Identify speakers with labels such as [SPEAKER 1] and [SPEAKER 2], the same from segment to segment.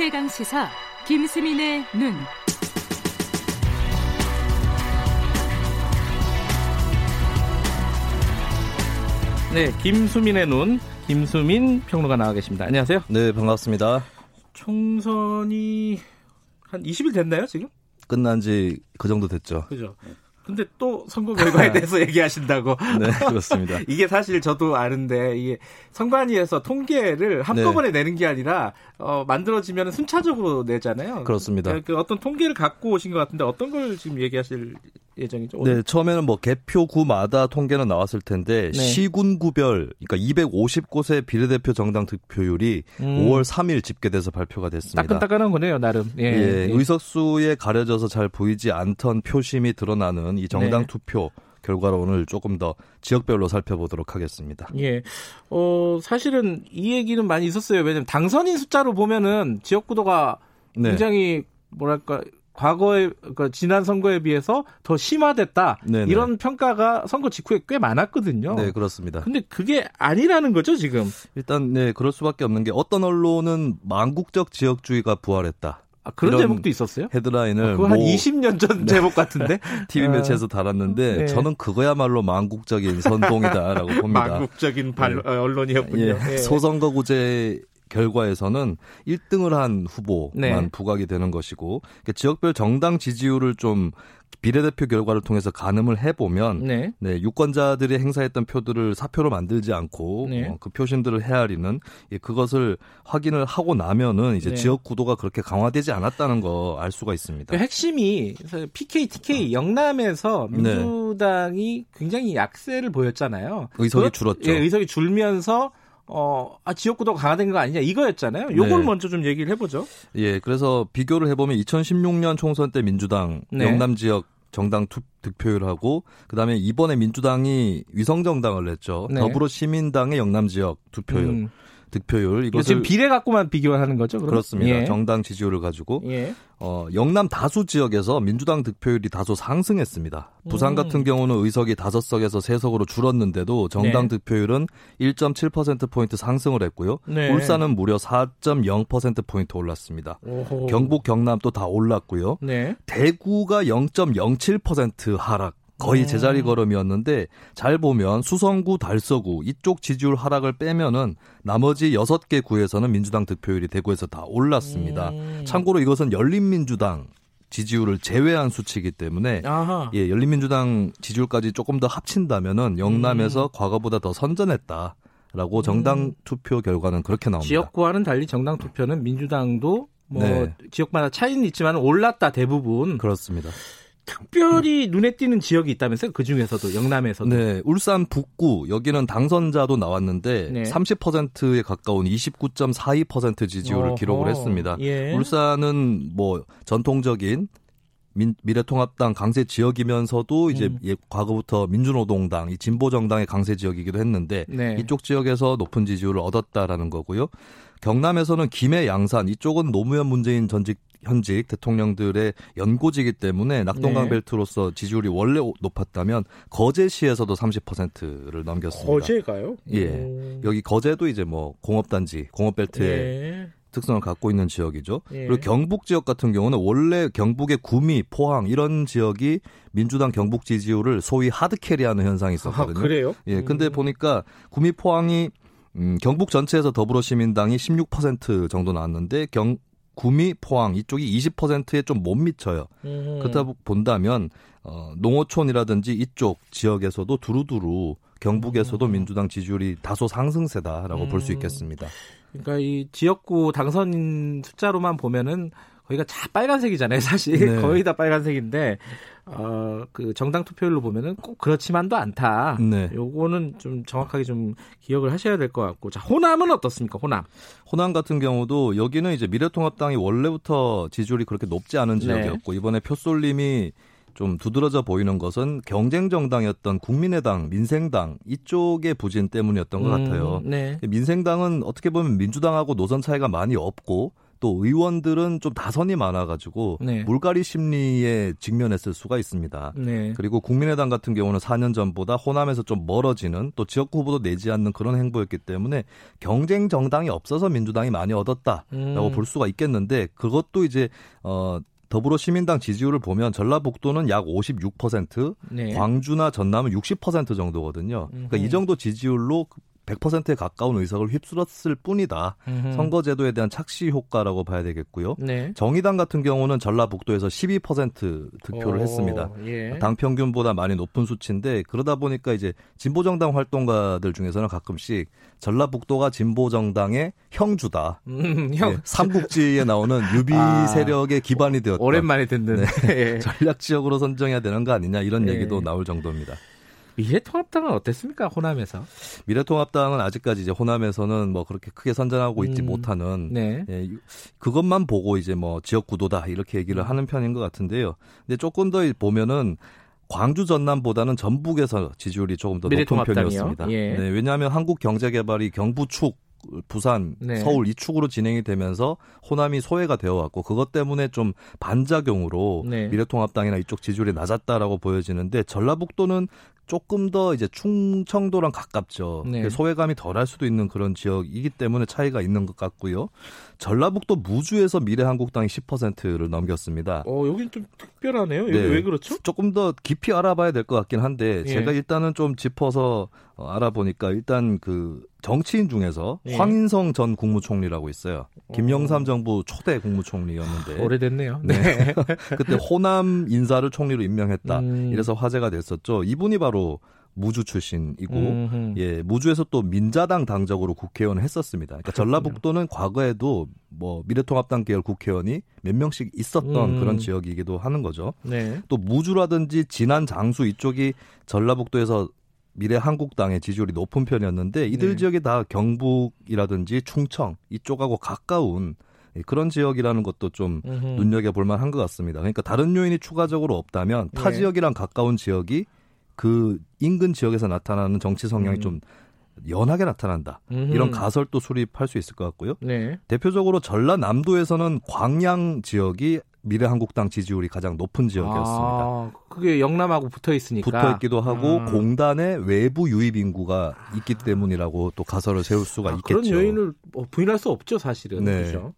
[SPEAKER 1] 최강 시사 김수민의 눈.
[SPEAKER 2] 네, 김수민의 눈, 김수민 평론가 나와 계십니다. 안녕하세요.
[SPEAKER 3] 네, 반갑습니다.
[SPEAKER 2] 총선이 한 20일 됐나요, 지금?
[SPEAKER 3] 끝난 지 그 정도 됐죠.
[SPEAKER 2] 그죠. 근데 또 선거 결과에 대해서 얘기하신다고.
[SPEAKER 3] 네, 그렇습니다.
[SPEAKER 2] 이게 사실 저도 아는데 이게 선관위에서 통계를 한꺼번에 네. 내는 게 아니라 어, 만들어지면 순차적으로 내잖아요.
[SPEAKER 3] 그렇습니다.
[SPEAKER 2] 그 어떤 통계를 갖고 오신 것 같은데 어떤 걸 지금 얘기하실 예정이죠?
[SPEAKER 3] 오늘? 네, 처음에는 뭐 개표구마다 통계는 나왔을 텐데 네. 시군구별 그러니까 250곳의 비례대표 정당 득표율이 음. 5월 3일 집계돼서 발표가 됐습니다.
[SPEAKER 2] 따끈따끈한 거네요, 나름.
[SPEAKER 3] 예. 예, 의석수에 가려져서 잘 보이지 않던 표심이 드러나는 이 정당 네. 투표 결과를 오늘 조금 더 지역별로 살펴보도록 하겠습니다.
[SPEAKER 2] 예. 어, 사실은 이 얘기는 많이 있었어요. 왜냐면 당선인 숫자로 보면은 지역구도가 네. 굉장히 뭐랄까 과거에 그러니까 지난 선거에 비해서 더 심화됐다 네네. 이런 평가가 선거 직후에 꽤 많았거든요.
[SPEAKER 3] 네 그렇습니다.
[SPEAKER 2] 근데 그게 아니라는 거죠 지금.
[SPEAKER 3] 일단 네 그럴 수밖에 없는 게 어떤 언론은 망국적 지역주의가 부활했다.
[SPEAKER 2] 아, 그런 제목도 있었어요?
[SPEAKER 3] 헤드라인을
[SPEAKER 2] 아, 그거 한 20년 전 제목 같은데
[SPEAKER 3] TV 아. 매체에서 달았는데 네. 저는 그거야말로 망국적인 선동이다라고 봅니다.
[SPEAKER 2] 망국적인 발, 네. 언론이었군요. 예.
[SPEAKER 3] 네. 소선거구제 결과에서는 1등을 한 후보만 네. 부각이 되는 것이고 그러니까 지역별 정당 지지율을 좀 비례대표 결과를 통해서 가늠을 해보면 네. 네 유권자들이 행사했던 표들을 사표로 만들지 않고 네. 어, 그 표심들을 헤아리는 예, 그것을 확인을 하고 나면은 이제 네. 지역 구도가 그렇게 강화되지 않았다는 거 알 수가 있습니다.
[SPEAKER 2] 그 핵심이 PK, TK 영남에서 네. 민주당이 굉장히 약세를 보였잖아요.
[SPEAKER 3] 의석이 그 줄었죠.
[SPEAKER 2] 예, 의석이 줄면서 어, 아, 지역구도가 강화된 거 아니냐 이거였잖아요. 요걸 네. 먼저 좀 얘기를 해보죠.
[SPEAKER 3] 예, 그래서 비교를 해보면 2016년 총선 때 민주당 네. 영남 지역 정당 투, 득표율하고 그다음에 이번에 민주당이 위성 정당을 냈죠. 네. 더불어 시민당의 영남 지역 투표율. 음. 득표율
[SPEAKER 2] 이것을 지금 비례 갖고만 비교하는 거죠? 그럼?
[SPEAKER 3] 그렇습니다. 예. 정당 지지율을 가지고 예. 어, 영남 다수 지역에서 민주당 득표율이 다소 상승했습니다. 부산 음. 같은 경우는 의석이 5석에서 3석으로 줄었는데도 정당 네. 득표율은 1.7% 포인트 상승을 했고요. 네. 울산은 무려 4.0% 포인트 올랐습니다. 오호. 경북, 경남 또다 올랐고요. 네. 대구가 0.07% 하락. 거의 제자리 음. 걸음이었는데 잘 보면 수성구, 달서구 이쪽 지지율 하락을 빼면은 나머지 6개 구에서는 민주당 득표율이 대구에서 다 올랐습니다. 음. 참고로 이것은 열린민주당 지지율을 제외한 수치이기 때문에 아하. 예, 열린민주당 지지율까지 조금 더 합친다면은 영남에서 음. 과거보다 더 선전했다. 라고 정당 음. 투표 결과는 그렇게 나옵니다.
[SPEAKER 2] 지역구와는 달리 정당 투표는 민주당도 뭐 네. 지역마다 차이는 있지만 올랐다 대부분.
[SPEAKER 3] 그렇습니다.
[SPEAKER 2] 특별히 눈에 띄는 지역이 있다면서요? 그 중에서도 영남에서도.
[SPEAKER 3] 네, 울산 북구 여기는 당선자도 나왔는데 네. 30%에 가까운 29.42% 지지율을 어허. 기록을 했습니다. 예. 울산은 뭐 전통적인 민, 미래통합당 강세 지역이면서도 이제 음. 예, 과거부터 민주노동당, 이 진보 정당의 강세 지역이기도 했는데 네. 이쪽 지역에서 높은 지지율을 얻었다라는 거고요. 경남에서는 김해, 양산 이쪽은 노무현 문재인 전직 현직 대통령들의 연고지이기 때문에 낙동강 네. 벨트로서 지지율이 원래 높았다면 거제시에서도 30%를 넘겼습니다.
[SPEAKER 2] 거제가요?
[SPEAKER 3] 예. 오. 여기 거제도 이제 뭐 공업단지, 공업벨트의 네. 특성을 갖고 있는 지역이죠. 예. 그리고 경북 지역 같은 경우는 원래 경북의 구미, 포항 이런 지역이 민주당 경북 지지율을 소위 하드캐리하는 현상이 있었거든요.
[SPEAKER 2] 아, 그래요?
[SPEAKER 3] 예. 근데 음. 보니까 구미, 포항이 음, 경북 전체에서 더불어시민당이 16% 정도 나왔는데 경 구미, 포항 이쪽이 20%에 좀 못 미쳐요. 음. 그렇다 본다면 어, 농어촌이라든지 이쪽 지역에서도 두루두루 경북에서도 음. 민주당 지지율이 다소 상승세다라고 음. 볼수 있겠습니다.
[SPEAKER 2] 그러니까 이 지역구 당선인 숫자로만 보면은 거기가 다 빨간색이잖아요, 사실. 네. 거의 다 빨간색인데, 어, 그 정당 투표율로 보면은 꼭 그렇지만도 않다. 네. 요거는 좀 정확하게 좀 기억을 하셔야 될 것 같고. 자, 호남은 어떻습니까, 호남?
[SPEAKER 3] 호남 같은 경우도 여기는 이제 미래통합당이 원래부터 지지율이 그렇게 높지 않은 네. 지역이었고, 네. 이번에 표쏠림이 좀 두드러져 보이는 것은 경쟁 정당이었던 국민의당, 민생당 이쪽의 부진 때문이었던 것 음, 같아요. 네. 민생당은 어떻게 보면 민주당하고 노선 차이가 많이 없고 또 의원들은 좀 다선이 많아가지고 네. 물갈이 심리에 직면했을 수가 있습니다. 네. 그리고 국민의당 같은 경우는 4년 전보다 호남에서 좀 멀어지는 또 지역구 후보도 내지 않는 그런 행보였기 때문에 경쟁 정당이 없어서 민주당이 많이 얻었다라고 음. 볼 수가 있겠는데 그것도 이제 어 더불어 시민당 지지율을 보면 전라북도는 약 56%, 네. 광주나 전남은 60% 정도거든요. 그러니까 이 정도 지지율로 100%에 가까운 의석을 휩쓸었을 뿐이다. 음흠. 선거제도에 대한 착시 효과라고 봐야 되겠고요. 네. 정의당 같은 경우는 전라북도에서 12% 득표를 오, 했습니다. 예. 당 평균보다 많이 높은 수치인데 그러다 보니까 이제 진보 정당 활동가들 중에서는 가끔씩 전라북도가 진보 정당의 형주다. 음, 형. 네, 삼국지에 나오는 유비 아, 세력의 기반이 되었다.
[SPEAKER 2] 오랜만에 듣는 네.
[SPEAKER 3] 예. 전략 지역으로 선정해야 되는 거 아니냐 이런 예. 얘기도 나올 정도입니다.
[SPEAKER 2] 미래통합당은 어땠습니까 호남에서?
[SPEAKER 3] 미래통합당은 아직까지 이제 호남에서는 뭐 그렇게 크게 선전하고 있지 음, 못하는 네. 예, 그것만 보고 이제 뭐 지역 구도다 이렇게 얘기를 하는 편인 것 같은데요. 근데 조금 더 보면은 광주 전남보다는 전북에서 지지율이 조금 더 높은 편이었습니다. 예. 네, 왜냐하면 한국 경제개발이 경부 축 부산, 네. 서울 이 축으로 진행이 되면서 호남이 소외가 되어 왔고 그것 때문에 좀 반작용으로 네. 미래통합당이나 이쪽 지지율이 낮았다라고 보여지는데 전라북도는 조금 더 이제 충청도랑 가깝죠. 네. 소외감이 덜할 수도 있는 그런 지역이기 때문에 차이가 있는 것 같고요. 전라북도 무주에서 미래한국당이 10%를 넘겼습니다.
[SPEAKER 2] 어, 여긴 좀 특별하네요. 여기 네. 왜 그렇죠?
[SPEAKER 3] 조금 더 깊이 알아봐야 될 것 같긴 한데 예. 제가 일단은 좀 짚어서 어, 알아보니까 일단 그 정치인 중에서 예. 황인성 전 국무총리라고 있어요. 김영삼 어. 정부 초대 국무총리였는데
[SPEAKER 2] 오래됐네요.
[SPEAKER 3] 네. 네. 그때 호남 인사를 총리로 임명했다. 음. 이래서 화제가 됐었죠. 이분이 바로 무주 출신이고 음흠. 예 무주에서 또 민자당 당적으로 국회의원을 했었습니다. 그러니까 전라북도는 과거에도 뭐 미래통합당 계열 국회의원이 몇 명씩 있었던 음. 그런 지역이기도 하는 거죠. 네. 또 무주라든지 진안 장수 이쪽이 전라북도에서 미래 한국당의 지지율이 높은 편이었는데 이들 네. 지역이 다 경북이라든지 충청 이쪽하고 가까운 그런 지역이라는 것도 좀 음흠. 눈여겨볼 만한 것 같습니다. 그러니까 다른 요인이 추가적으로 없다면 타 네. 지역이랑 가까운 지역이 그 인근 지역에서 나타나는 정치 성향이 음. 좀 연하게 나타난다. 음흠. 이런 가설도 수립할 수 있을 것 같고요. 네. 대표적으로 전라남도에서는 광양 지역이 미래한국당 지지율이 가장 높은 지역이었습니다. 아,
[SPEAKER 2] 그게 영남하고 붙어 있으니까
[SPEAKER 3] 붙어 있기도 하고 음. 공단의 외부 유입 인구가 있기 때문이라고 또 가설을 세울 수가 아, 있겠죠.
[SPEAKER 2] 그런 요인을 뭐 부인할 수 없죠, 사실은. 네. 그렇죠.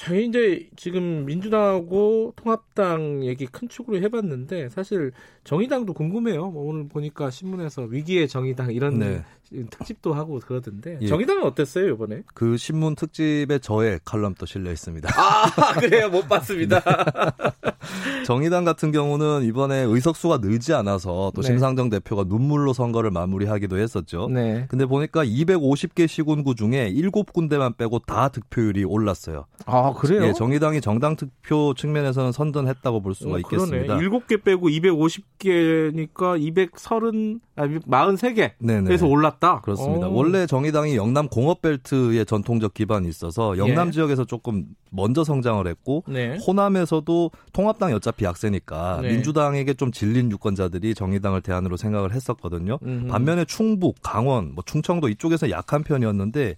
[SPEAKER 2] 저희 이제 지금 민주당하고 통합당 얘기 큰 축으로 해봤는데 사실 정의당도 궁금해요. 뭐 오늘 보니까 신문에서 위기의 정의당 이런 네. 특집도 하고 그러던데 예. 정의당은 어땠어요 이번에?
[SPEAKER 3] 그 신문 특집에 저의 칼럼도 실려 있습니다.
[SPEAKER 2] 아 그래요 못 봤습니다.
[SPEAKER 3] 네. 정의당 같은 경우는 이번에 의석수가 늘지 않아서 또 네. 심상정 대표가 눈물로 선거를 마무리하기도 했었죠. 네. 근데 보니까 250개 시군구 중에 7군데만 빼고 다 득표율이 올랐어요.
[SPEAKER 2] 아 그래요? 예,
[SPEAKER 3] 정의당이 정당 득표 측면에서는 선전했다고 볼 수가 어, 있겠습니다.
[SPEAKER 2] 7개 빼고 250개니까 230 아, 43개. 네네. 서 올랐다.
[SPEAKER 3] 그렇습니다. 오. 원래 정의당이 영남 공업벨트의 전통적 기반이 있어서 영남 예. 지역에서 조금 먼저 성장을 했고 네. 호남에서도 통합당이 어차피 약세니까 네. 민주당에게 좀 질린 유권자들이 정의당을 대안으로 생각을 했었거든요. 음흠. 반면에 충북, 강원, 뭐 충청도 이쪽에서 약한 편이었는데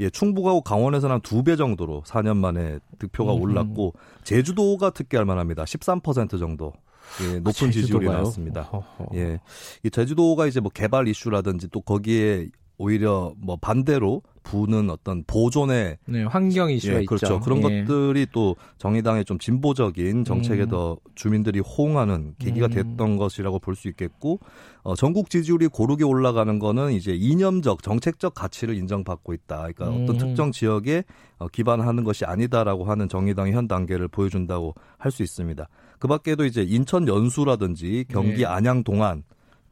[SPEAKER 3] 예, 충북하고 강원에서는 한두배 정도로 4년 만에 득표가 음. 올랐고 제주도가 특기할 만합니다. 13% 정도. 예, 높은 지지율이 나왔습니다. 예. 이 제주도가 이제 뭐 개발 이슈라든지 또 거기에 오히려 뭐 반대로 부는 어떤 보존의
[SPEAKER 2] 네, 환경 이슈가
[SPEAKER 3] 예, 그렇죠.
[SPEAKER 2] 있죠.
[SPEAKER 3] 그런 예. 것들이 또 정의당의 좀 진보적인 정책에 음. 더 주민들이 호응하는 계기가 음. 됐던 음. 것이라고 볼 수 있겠고 어, 전국 지지율이 고르게 올라가는 거는 이제 이념적 정책적 가치를 인정받고 있다. 그러니까 음. 어떤 특정 지역에 어, 기반하는 것이 아니다라고 하는 정의당의 현 단계를 보여준다고 할 수 있습니다. 그 밖에도 이제 인천 연수라든지 경기 네. 안양 동안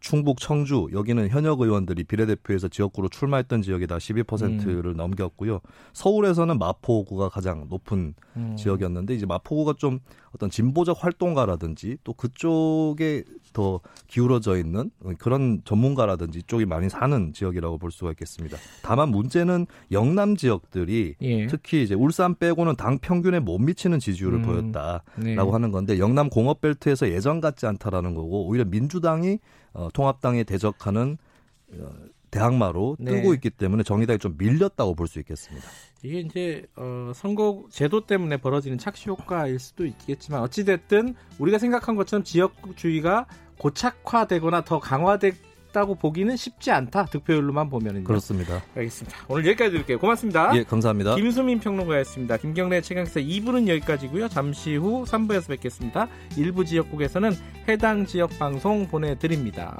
[SPEAKER 3] 충북 청주 여기는 현역 의원들이 비례대표에서 지역구로 출마했던 지역이 다 12%를 음. 넘겼고요. 서울에서는 마포구가 가장 높은 음. 지역이었는데 이제 마포구가 좀 어떤 진보적 활동가라든지 또 그쪽에 더 기울어져 있는 그런 전문가라든지 이쪽이 많이 사는 지역이라고 볼 수가 있겠습니다. 다만 문제는 영남 지역들이 예. 특히 이제 울산 빼고는 당 평균에 못 미치는 지지율을 음. 보였다라고 네. 하는 건데 영남 공업 벨트에서 예전 같지 않다라는 거고 오히려 민주당이 어, 통합당에 대적하는 어, 대항마로 네. 뜨고 있기 때문에 정의당이 좀 밀렸다고 볼 수 있겠습니다.
[SPEAKER 2] 이게 이제 어, 선거 제도 때문에 벌어지는 착시 효과일 수도 있겠지만 어찌 됐든 우리가 생각한 것처럼 지역주의가 고착화되거나 더 강화됐다고 보기는 쉽지 않다. 득표율로만 보면은
[SPEAKER 3] 그렇습니다.
[SPEAKER 2] 알겠습니다. 오늘 여기까지 드릴게요. 고맙습니다.
[SPEAKER 3] 예, 감사합니다.
[SPEAKER 2] 김수민 평론가였습니다. 김경래 최강사 2부는 여기까지고요. 잠시 후 3부에서 뵙겠습니다. 일부 지역국에서는 해당 지역 방송 보내드립니다.